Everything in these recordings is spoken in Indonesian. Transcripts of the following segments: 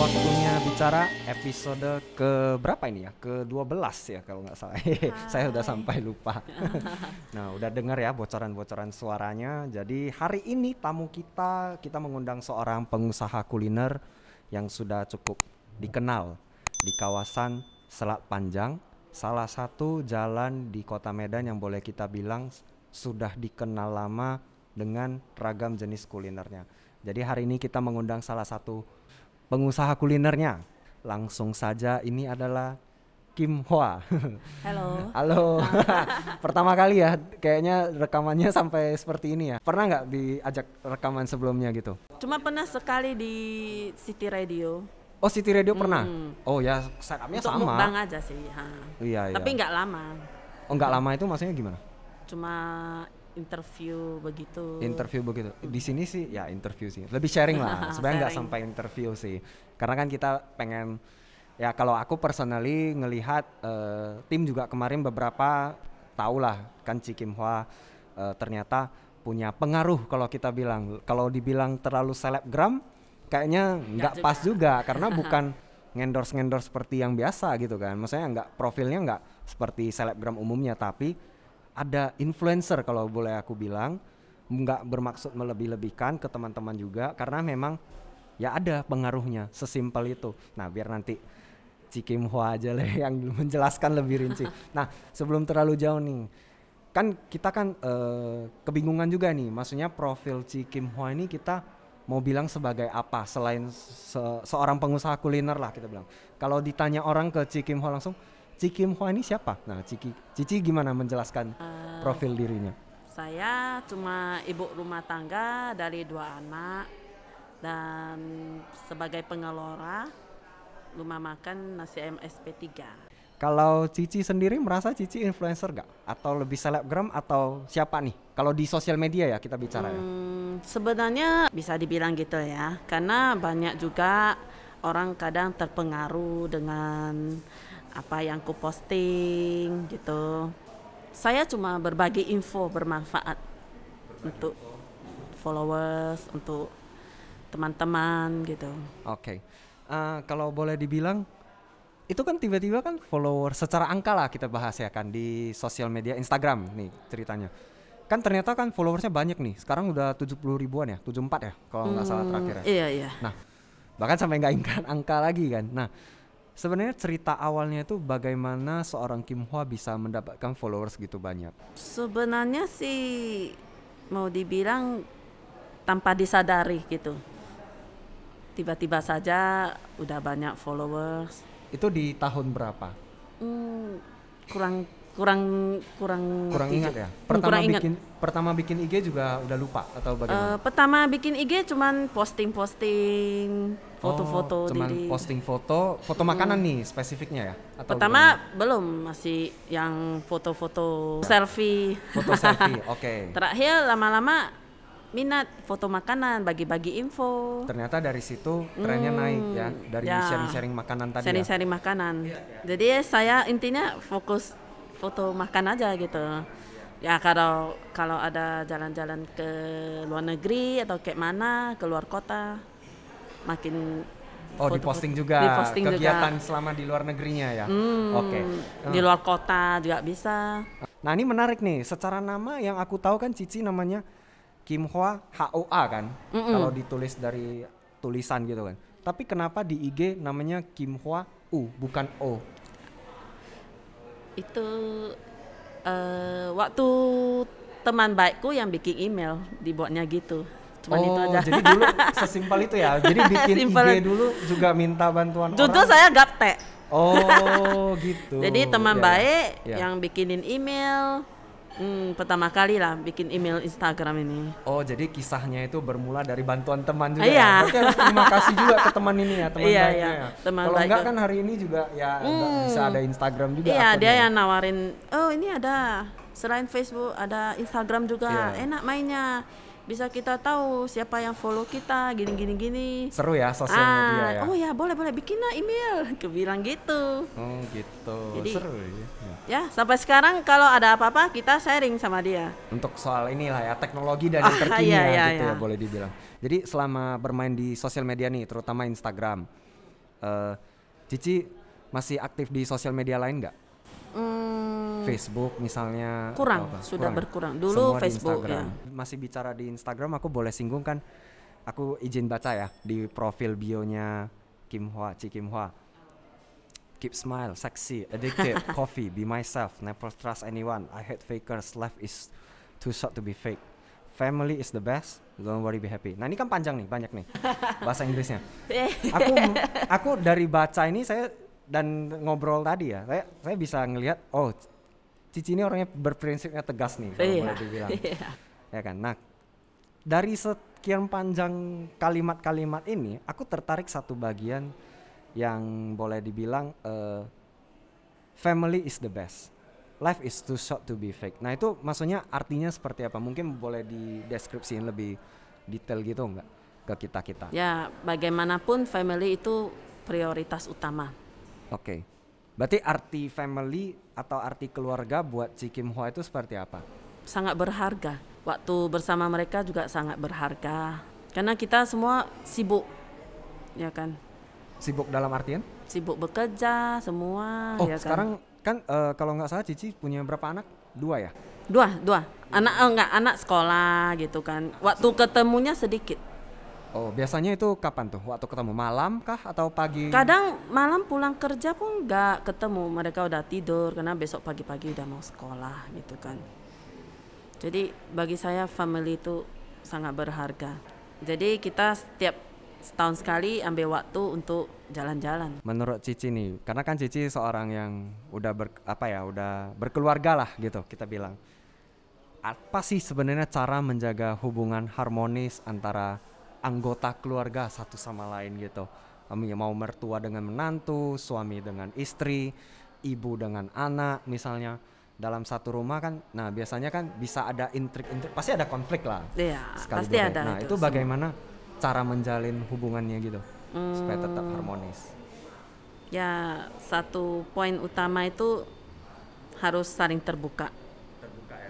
Waktunya bicara episode ke berapa ini ya? Ke 12 ya kalau nggak salah. Saya udah sampai lupa. nah, udah dengar ya bocoran-bocoran suaranya. Jadi hari ini tamu kita kita mengundang seorang pengusaha kuliner yang sudah cukup dikenal di kawasan Selat Panjang, salah satu jalan di Kota Medan yang boleh kita bilang sudah dikenal lama dengan ragam jenis kulinernya. Jadi hari ini kita mengundang salah satu pengusaha kulinernya. Langsung saja ini adalah Kim Hwa. Halo. Halo. Pertama kali ya kayaknya rekamannya sampai seperti ini ya. Pernah nggak diajak rekaman sebelumnya gitu? Cuma pernah sekali di City Radio. Oh City Radio pernah? Hmm. Oh ya setupnya Untuk sama. mukbang aja sih. ha. Iya iya. Tapi nggak lama. Oh nggak lama itu maksudnya gimana? Cuma interview begitu. Interview begitu. Di sini sih ya interview sih. Lebih sharing lah. Sebenarnya nggak sampai interview sih. Karena kan kita pengen ya kalau aku personally ngelihat eh, tim juga kemarin beberapa tahu lah kan Ci Kim Hwa eh, ternyata punya pengaruh kalau kita bilang. Kalau dibilang terlalu selebgram kayaknya nggak pas juga karena bukan ngendorse ngendorse seperti yang biasa gitu kan. Maksudnya nggak profilnya nggak seperti selebgram umumnya tapi ada influencer kalau boleh aku bilang. Nggak bermaksud melebih-lebihkan ke teman-teman juga karena memang ya ada pengaruhnya sesimpel itu. Nah biar nanti Ci Kim Hwa aja lah yang menjelaskan lebih rinci. Nah sebelum terlalu jauh nih kan kita kan eh, kebingungan juga nih. Maksudnya profil Ci Kim Hwa ini kita mau bilang sebagai apa? Selain se- seorang pengusaha kuliner lah kita bilang. Kalau ditanya orang ke Ci Kim Hwa langsung Ci Kim Hwa ini siapa nah Cici Cici gimana menjelaskan Eh, profil dirinya Saya cuma ibu rumah tangga dari dua anak dan sebagai pengelola rumah makan nasi MSP 3. Kalau Cici sendiri merasa Cici influencer gak? Atau lebih selebgram atau siapa nih? Kalau di sosial media ya kita bicara ya. Hmm, sebenarnya bisa dibilang gitu ya, karena banyak juga orang kadang terpengaruh dengan apa yang ku posting gitu. Saya cuma berbagi info bermanfaat untuk followers, untuk teman-teman gitu. Oke. Eh, kalau boleh dibilang itu kan tiba-tiba kan follower secara angka lah kita bahas ya kan di sosial media Instagram nih ceritanya. Kan ternyata kan followersnya banyak nih. Sekarang udah 70 ribuan ya, 74 ya kalau nggak salah terakhir ya. Iya iya. Nah, bahkan sampai nggak ingat angka lagi kan. Nah, sebenarnya cerita awalnya itu bagaimana seorang Kim Hwa bisa mendapatkan followers gitu banyak. Sebenarnya sih mau dibilang tanpa disadari gitu. Tiba-tiba saja udah banyak followers. Itu di tahun berapa? Hmm, kurang kurang kurang Kurang ingat ya. Hmm, Pertama kurang ingat. bikin pertama bikin IG juga udah lupa atau Eh, bagaimana? pertama bikin IG cuman posting-posting foto-foto oh, cuman diri. posting foto, foto makanan nih spesifiknya ya? Atau Pertama gimana? belum masih yang foto-foto selfie. foto selfie. Oke. Terakhir lama-lama minat foto makanan, bagi-bagi info. Ternyata dari situ trennya naik ya dari ya. sharing-sharing makanan tadi ya. Sharing-sharing makanan. Jadi saya intinya fokus foto makan aja gitu. Ya kalau kalau ada jalan-jalan ke luar negeri atau kayak mana ke luar kota makin Oh, foto-foto- diposting juga diposting juga. kegiatan selama di luar negerinya ya. Hmm, Oke. Di luar kota juga bisa. Nah ini menarik nih. Secara nama yang aku tahu kan Cici namanya Kim Hwa HOA kan. Kalau ditulis dari tulisan gitu kan. Tapi kenapa di IG namanya Kim Hwa U bukan O? Itu eh, waktu teman baikku yang bikin email dibuatnya gitu. Cuman oh, itu aja. jadi dulu sesimpel itu ya. Jadi bikin Simpel. IG dulu juga minta bantuan Jujur orang. saya gaptek. Oh, gitu. Jadi teman Ya, ya. baik Ya. yang bikinin email hmm, pertama kali lah bikin email Instagram ini. Oh, jadi kisahnya itu bermula dari bantuan teman juga. Iya. Ya? Berarti harus terima kasih juga ke teman ini ya, teman Iya, baiknya iya, ya. teman Kalau enggak kan hari ini juga ya nggak bisa ada Instagram juga. Iya, dia yang nawarin, "Oh, ini ada selain Facebook ada Instagram juga. Iya. Enak mainnya. Bisa kita tahu siapa yang follow kita, gini gini gini." seru ya sosial media ya. oh ya boleh boleh bikin lah email. Kebilang gitu. Oh, gitu. Jadi- seru ya. Ya. Ya sampai sekarang kalau ada apa-apa kita sharing sama dia. Untuk soal inilah ya teknologi dan yang terkini iya, ya, iya, gitu ya iya. boleh dibilang. Jadi selama bermain di sosial media nih, terutama Instagram, Eh, Cici masih aktif di sosial media lain nggak? Hmm, Facebook misalnya? kurang, sudah ya? berkurang. Dulu Semua Facebook ya. Masih bicara di Instagram, aku boleh singgung kan? Aku izin baca ya di profil bionya Kim Hwa, Ci Kim Hwa. Keep smile, sexy, addicted, coffee, be myself, never trust anyone. I hate fakers, life is too short to be fake. Family is the best, don't worry be happy. Nah ini kan panjang nih, banyak nih bahasa Inggrisnya. Aku aku dari baca ini saya dan ngobrol tadi ya, saya saya bisa ngelihat oh Cici ini orangnya berprinsipnya tegas nih kalau Iya. boleh dibilang. Iya. Ya kan. Nah, dari sekian panjang kalimat-kalimat ini, aku tertarik satu bagian yang boleh dibilang eh, family is the best. Life is too short to be fake. Nah, itu maksudnya artinya seperti apa? Mungkin boleh dideskripsiin lebih detail gitu enggak ke kita-kita. Ya, bagaimanapun family itu prioritas utama. Oke. Berarti arti family atau arti keluarga buat Ci Kim Hwa itu seperti apa? Sangat berharga. Waktu bersama mereka juga sangat berharga. Karena kita semua sibuk. Ya kan? Sibuk dalam artian? Sibuk bekerja semua Oh, ya kan? sekarang kan eh, kalau nggak salah Cici punya berapa anak? Dua ya? Dua, dua. Anak oh, enggak anak sekolah gitu kan. Waktu ketemunya sedikit. Oh, biasanya itu kapan tuh? Waktu ketemu malam kah atau pagi? Kadang malam pulang kerja pun nggak ketemu. Mereka udah tidur karena besok pagi-pagi udah mau sekolah gitu kan. Jadi bagi saya family itu sangat berharga. Jadi kita setiap setahun sekali ambil waktu untuk jalan-jalan. Menurut Cici nih, karena kan Cici seorang yang udah ber, apa ya, udah berkeluarga lah gitu kita bilang. Apa sih sebenarnya cara menjaga hubungan harmonis antara anggota keluarga satu sama lain gitu? Kami mau mertua dengan menantu, suami dengan istri, ibu dengan anak misalnya dalam satu rumah kan. Nah biasanya kan bisa ada intrik-intrik, pasti ada konflik lah. Iya, sekali pasti ada. Nah itu semua. bagaimana cara menjalin hubungannya gitu supaya tetap Hmm. harmonis. Ya, satu poin utama itu harus saling terbuka.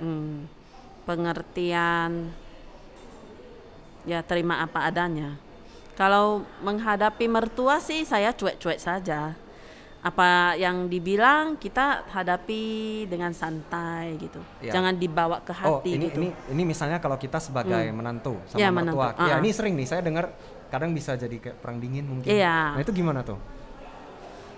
Hmm, pengertian, ya terima apa adanya. Kalau menghadapi mertua sih saya cuek-cuek saja. Apa yang dibilang kita hadapi dengan santai gitu. Ya. Jangan dibawa ke Oh hati ini gitu. ini ini misalnya kalau kita sebagai menantu sama Ya, mertua, menantu. ya Ah, ini ah. sering nih saya dengar kadang bisa jadi kayak perang dingin mungkin. Iya. Nah itu gimana tuh?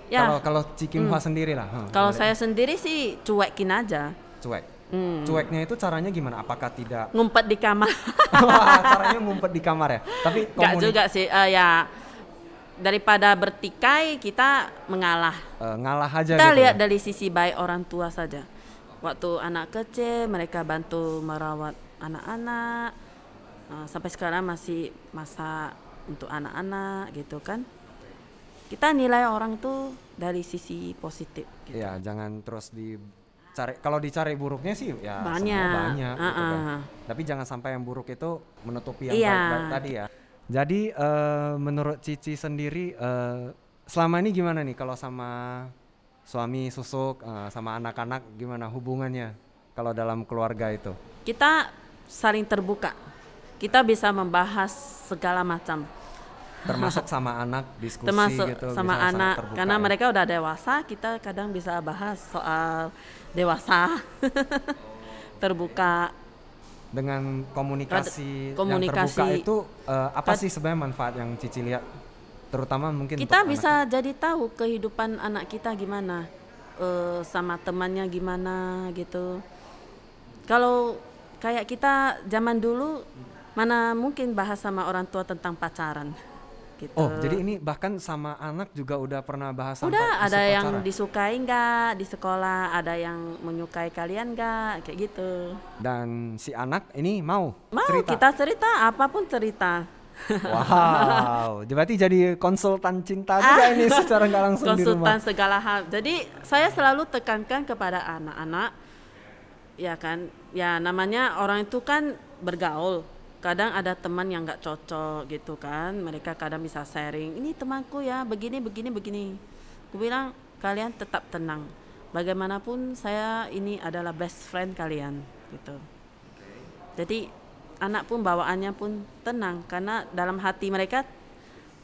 Ya, Kalau kalau Cikim Hwa sendiri lah. hmm, kalau saya sendiri sih cuekin aja. cuek. Hmm. Cueknya itu caranya gimana? Apakah tidak? Ngumpet di kamar. Wah, caranya ngumpet di kamar ya. Tapi Enggak komuni- juga sih. eh, ya daripada bertikai kita mengalah. eh, ngalah aja Kita gitu. lihat ya. dari sisi baik orang tua saja. Waktu anak kecil mereka bantu merawat anak-anak. Eh, sampai sekarang masih masa untuk anak-anak gitu kan. Kita nilai orang itu dari sisi positif. Gitu. Iya, jangan terus dicari. Kalau dicari buruknya sih ya Banyak. banyak gitu kan. Uh-uh. Tapi jangan sampai yang buruk itu menutupi yang Iya. baik-baik tadi ya. Jadi eh, menurut Cici sendiri eh, selama ini gimana nih kalau sama suami susuk eh, sama anak-anak gimana hubungannya kalau dalam keluarga itu? Kita saling terbuka. Kita bisa membahas segala macam. Termasuk sama anak diskusi termasuk gitu sama anak terbuka karena ya? mereka udah dewasa kita kadang bisa bahas soal dewasa terbuka dengan komunikasi, komunikasi. yang terbuka itu eh, apa sih sebenarnya manfaat yang Cici lihat? Terutama mungkin kita untuk bisa jadi tahu kehidupan anak kita gimana eh, sama temannya gimana gitu. Kalau kayak kita zaman dulu mana mungkin bahas sama orang tua tentang pacaran gitu Oh, jadi ini bahkan sama anak juga udah pernah bahas sampai udah isu ada yang disukai nggak di sekolah ada yang menyukai kalian nggak kayak gitu dan si anak ini mau Mau cerita. kita cerita apa pun cerita. Wow, berarti jadi konsultan cinta juga ini secara nggak langsung di rumah. Konsultan segala hal. Jadi saya selalu tekankan kepada anak-anak ya kan, ya namanya orang itu kan bergaul. Kadang ada teman yang nggak cocok gitu kan. Mereka kadang bisa sharing, ini temanku ya, begini begini begini. Aku bilang kalian tetap tenang. Bagaimanapun saya ini adalah best friend kalian gitu. Jadi anak pun bawaannya pun tenang karena dalam hati mereka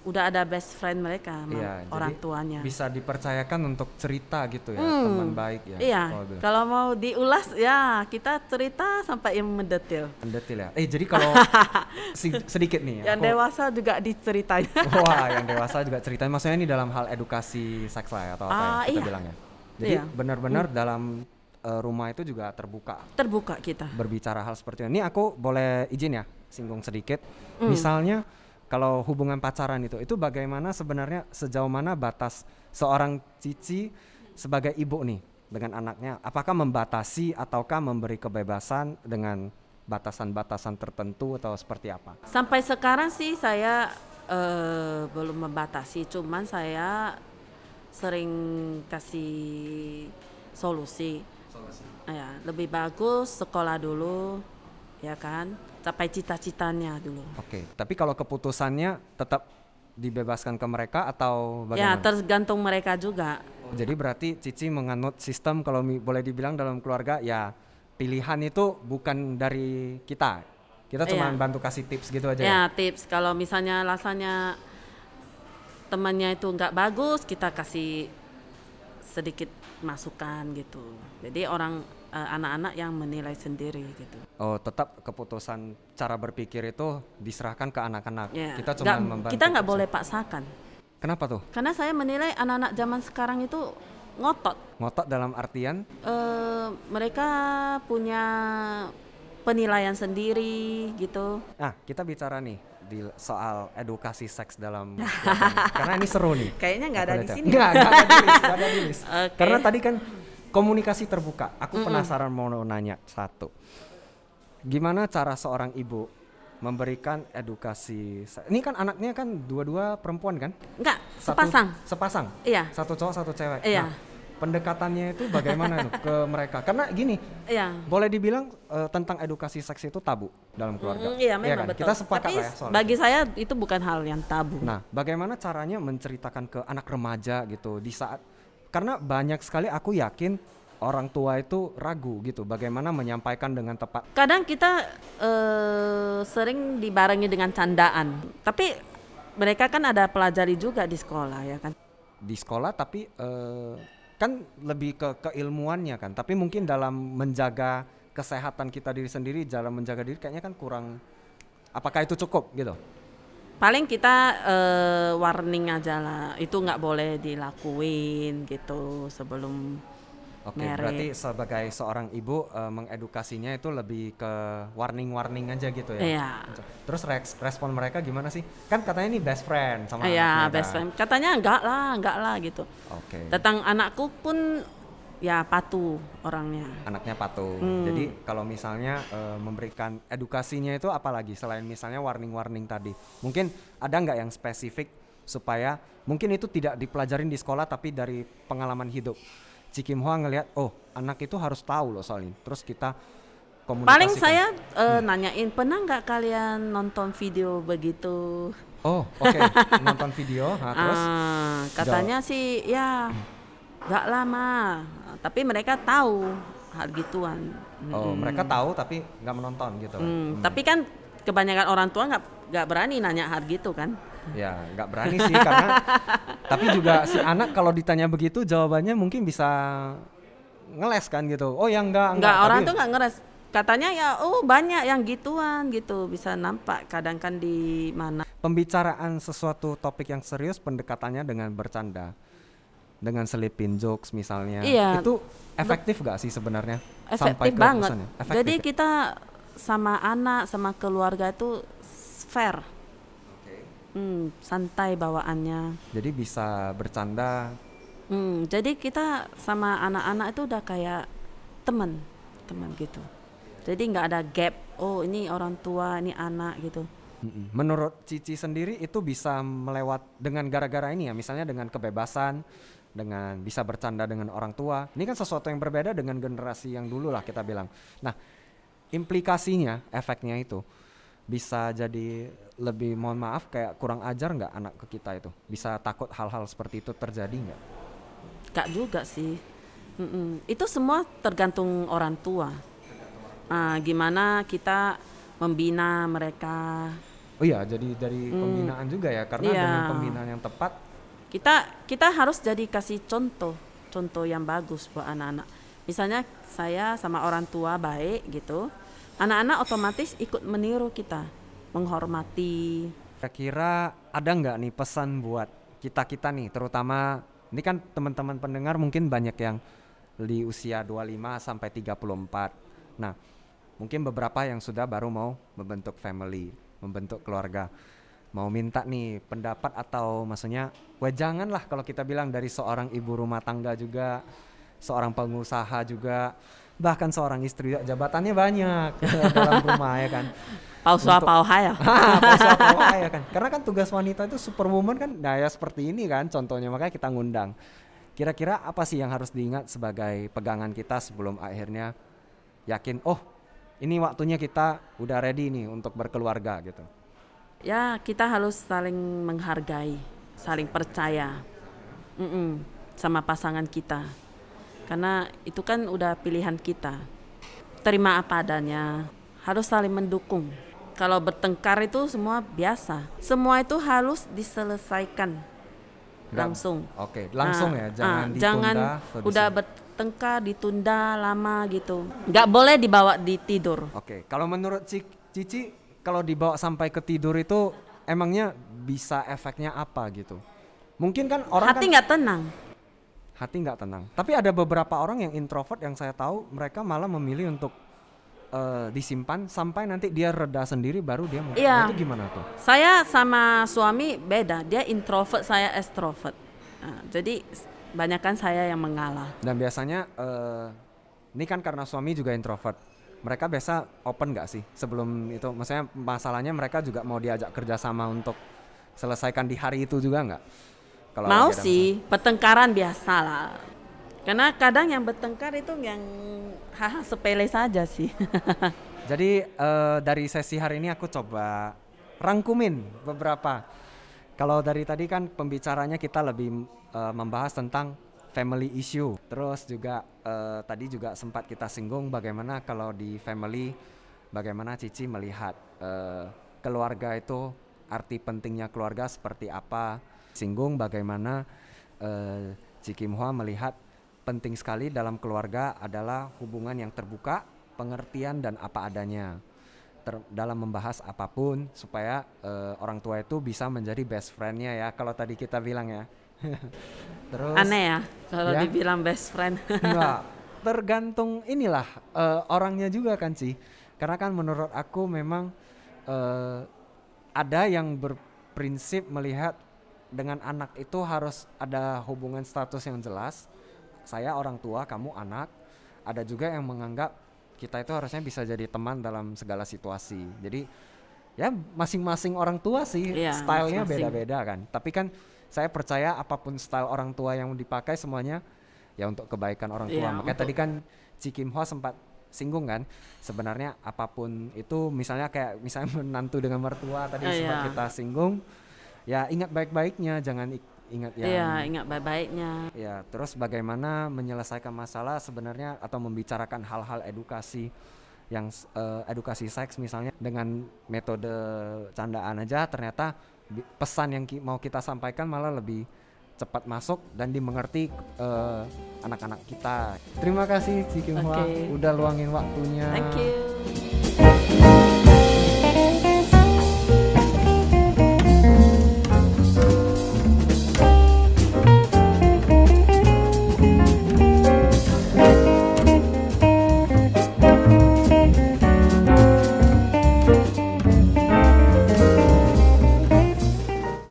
udah ada best friend mereka Iya, orang jadi tuanya. Bisa dipercayakan untuk cerita gitu ya, Hmm. teman baik ya. Iya, kalau mau diulas ya kita cerita sampai yang mendetail. Mendetail ya. Eh jadi kalau si- sedikit nih. Yang aku- dewasa juga diceritain. Wah, yang dewasa juga ceritanya maksudnya ini dalam hal edukasi seks lah ya, atau apa Ah, ya kita iya. bilang ya. Jadi Iya. benar-benar dalam eh, rumah itu juga terbuka Terbuka kita. berbicara hal seperti ini. Ini aku boleh izin ya, singgung sedikit. Hmm. Misalnya kalau hubungan pacaran itu, itu bagaimana sebenarnya sejauh mana batas seorang cici sebagai ibu nih dengan anaknya, apakah membatasi ataukah memberi kebebasan dengan batasan-batasan tertentu atau seperti apa? Sampai sekarang sih saya eh, belum membatasi, cuman saya sering kasih solusi. Ya, lebih bagus sekolah dulu, ya kan, capai cita-citanya dulu. Oke, tapi kalau keputusannya tetap dibebaskan ke mereka atau Ya, bagaimana? tergantung mereka juga. Jadi berarti Cici menganut sistem kalau boleh dibilang dalam keluarga ya pilihan itu bukan dari kita. Kita cuma Iya. bantu kasih tips gitu aja. ya? Ya, tips kalau misalnya alasannya temannya itu nggak bagus, kita kasih sedikit masukan gitu. Jadi orang eh, anak-anak yang menilai sendiri gitu. Oh, tetap keputusan cara berpikir itu diserahkan ke anak-anak. Ya, Kita cuma nggak- membantu. kita nggak boleh paksakan. Kenapa tuh? Karena saya menilai anak-anak zaman sekarang itu ngotot. Ngotot dalam artian Eh, mereka punya penilaian sendiri gitu. Nah, kita bicara nih di soal edukasi seks dalam karena ini seru nih. Kayaknya nggak ada di sini. Nggak, nggak ada di list, nggak ada di list. Oke. Karena tadi kan komunikasi terbuka. Aku penasaran mau nanya satu. Gimana cara seorang ibu memberikan edukasi? Ini kan anaknya kan dua-dua perempuan kan? Enggak, Satu- sepasang. Sepasang. Iya. Satu cowok, satu cewek. Iya. Nah, pendekatannya itu bagaimana tuh ke mereka? Karena gini, Iya. boleh dibilang eh, tentang edukasi seks itu tabu dalam keluarga. Mm, iya memang kan? betul. Kita sepakat Tapi lah ya soal bagi itu. saya itu bukan hal yang tabu. Nah, bagaimana caranya menceritakan ke anak remaja gitu di saat karena banyak sekali aku yakin orang tua itu ragu gitu bagaimana menyampaikan dengan tepat. Kadang kita eh, sering dibarengi dengan candaan, tapi mereka kan ada pelajari juga di sekolah ya kan. di sekolah tapi eh, kan lebih ke keilmuannya kan tapi mungkin dalam menjaga kesehatan kita diri sendiri dalam menjaga diri kayaknya kan kurang apakah itu cukup gitu Paling kita eh, warning aja lah, itu nggak boleh dilakuin gitu sebelum oke Married. berarti sebagai seorang ibu eh, mengedukasinya itu lebih ke warning warning aja gitu ya Iya. terus reaks- respon mereka gimana sih kan katanya ini best friend sama ya anaknya best friend. Katanya enggak lah, enggak lah gitu. oke Tentang anakku pun ya patuh orangnya. anaknya patuh. Hmm. Jadi kalau misalnya eh, memberikan edukasinya itu apalagi selain misalnya warning-warning tadi, mungkin ada nggak yang spesifik supaya mungkin itu tidak dipelajarin di sekolah tapi dari pengalaman hidup. Cikim Hua ngelihat, oh anak itu harus tahu loh soal ini. Terus kita. Paling saya Hmm. eh, nanyain pernah nggak kalian nonton video begitu? Oh oke nonton video, nah, terus Ah, katanya sih ya nggak lama, tapi mereka tahu hal gituan. oh mereka tahu tapi nggak menonton gitu. Hmm, Tapi kan kebanyakan orang tua nggak nggak berani nanya hal gitu kan? Ya, nggak berani sih karena tapi juga si anak kalau ditanya begitu jawabannya mungkin bisa ngeles kan gitu. Oh, ya enggak, Nggak orang Tapi tuh nggak ngeres. Katanya ya oh banyak yang gituan gitu bisa nampak kadang kan di mana. pembicaraan sesuatu topik yang serius pendekatannya dengan bercanda. Dengan selipin jokes misalnya. Iya. Itu efektif gak sih sebenarnya? efektif ke banget. pesannya? Efektif Jadi ya? kita sama anak sama keluarga itu fair, Hmm, santai bawaannya. Jadi bisa bercanda. Hmm, jadi kita sama anak-anak itu udah kayak teman, teman gitu. Jadi nggak ada gap. Oh ini orang tua, ini anak gitu. Menurut Cici sendiri itu bisa melewat dengan gara-gara ini ya, misalnya dengan kebebasan, dengan bisa bercanda dengan orang tua. Ini kan sesuatu yang berbeda dengan generasi yang dulu lah kita bilang. Nah, implikasinya, efeknya itu bisa jadi lebih mohon maaf kayak kurang ajar nggak anak ke kita itu? Bisa takut hal-hal seperti itu terjadi nggak? Kak juga sih. Mm-mm. Itu semua tergantung orang tua. Ah, gimana kita membina mereka Oh iya, jadi dari Hmm. pembinaan juga ya, karena Iya. dengan pembinaan yang tepat, kita kita harus jadi kasih contoh contoh yang bagus buat anak-anak misalnya saya sama orang tua baik gitu anak-anak otomatis ikut meniru kita menghormati kira-kira ada nggak nih pesan buat kita kita nih, terutama ini kan teman-teman pendengar mungkin banyak yang di usia 25 sampai 34. Nah, mungkin beberapa yang sudah baru mau membentuk family, membentuk keluarga. Mau minta nih pendapat atau maksudnya, wah janganlah kalau kita bilang dari seorang ibu rumah tangga juga, seorang pengusaha juga, bahkan seorang istri juga, jabatannya banyak dalam rumah ya kan. pausua Untuk- pauhaya Bahasa apa ya kan? Karena kan tugas wanita itu superwoman kan nah ya seperti ini kan contohnya makanya kita ngundang. Kira-kira apa sih yang harus diingat sebagai pegangan kita sebelum akhirnya yakin oh ini waktunya kita udah ready nih untuk berkeluarga gitu ya kita harus saling menghargai saling percaya Mm-mm, sama pasangan kita. Karena itu kan udah pilihan kita. Terima apa adanya harus saling mendukung. Kalau bertengkar itu semua biasa. Semua itu harus diselesaikan langsung. oke langsung Ah, ya ah, jangan ditunda jangan udah bertengkar ditunda lama gitu. Nggak boleh dibawa di tidur. Oke kalau menurut Ci- Cici kalau dibawa sampai ke tidur itu emangnya bisa efeknya apa gitu mungkin kan orang hati kan nggak tenang hati nggak tenang. Tapi ada beberapa orang yang introvert yang saya tahu mereka malah memilih untuk eh, disimpan sampai nanti dia reda sendiri baru dia mau. Iya. Itu gimana tuh? Saya sama suami beda, dia introvert, saya extrovert. Nah, jadi banyakan saya yang mengalah. Dan biasanya eh, ini kan karena suami juga introvert. Mereka biasa open nggak sih sebelum itu? Maksudnya masalahnya mereka juga mau diajak kerjasama untuk selesaikan di hari itu juga nggak? Kalau Mau sih, pertengkaran biasa lah. Karena kadang yang bertengkar itu yang hal sepele saja sih. Jadi eh, dari sesi hari ini aku coba rangkumin beberapa. Kalau dari tadi kan pembicaranya kita lebih eh, membahas tentang family issue. Terus juga eh, tadi juga sempat kita singgung bagaimana kalau di family bagaimana Cici melihat eh, keluarga itu arti pentingnya keluarga seperti apa. Singgung bagaimana eh, Ci Kim Hwa melihat penting sekali dalam keluarga adalah hubungan yang terbuka, pengertian dan apa adanya. Dalam membahas apa pun supaya eh, orang tua itu bisa menjadi best friendnya ya. Kalau tadi kita bilang ya. Terus Aneh ya kalau Ya. dibilang best friend. Enggak, tergantung inilah eh, orangnya juga kan sih. Karena kan menurut aku memang eh, ada yang berprinsip melihat dengan anak itu harus ada hubungan status yang jelas. Saya orang tua, kamu anak. Ada juga yang menganggap kita itu harusnya bisa jadi teman dalam segala situasi. Jadi ya masing-masing orang tua sih Iya, stylenya beda-beda kan. Tapi kan saya percaya apa pun style orang tua yang dipakai semuanya ya untuk kebaikan orang tua. Iya, Makanya untuk- tadi kan Ci Kim Hwa sempat singgung kan sebenarnya apa pun itu misalnya kayak misalnya menantu dengan mertua tadi Oh, sempat iya. kita singgung ya ingat baik-baiknya jangan ingat yang Iya, ingat baik-baiknya. Ya, terus bagaimana menyelesaikan masalah sebenarnya atau membicarakan hal-hal edukasi yang eh, edukasi seks misalnya dengan metode candaan aja ternyata pesan yang ki- mau kita sampaikan malah lebih cepat masuk dan dimengerti eh, anak-anak kita. Terima kasih Ci Kim Hwa Oke. udah luangin waktunya. Thank you.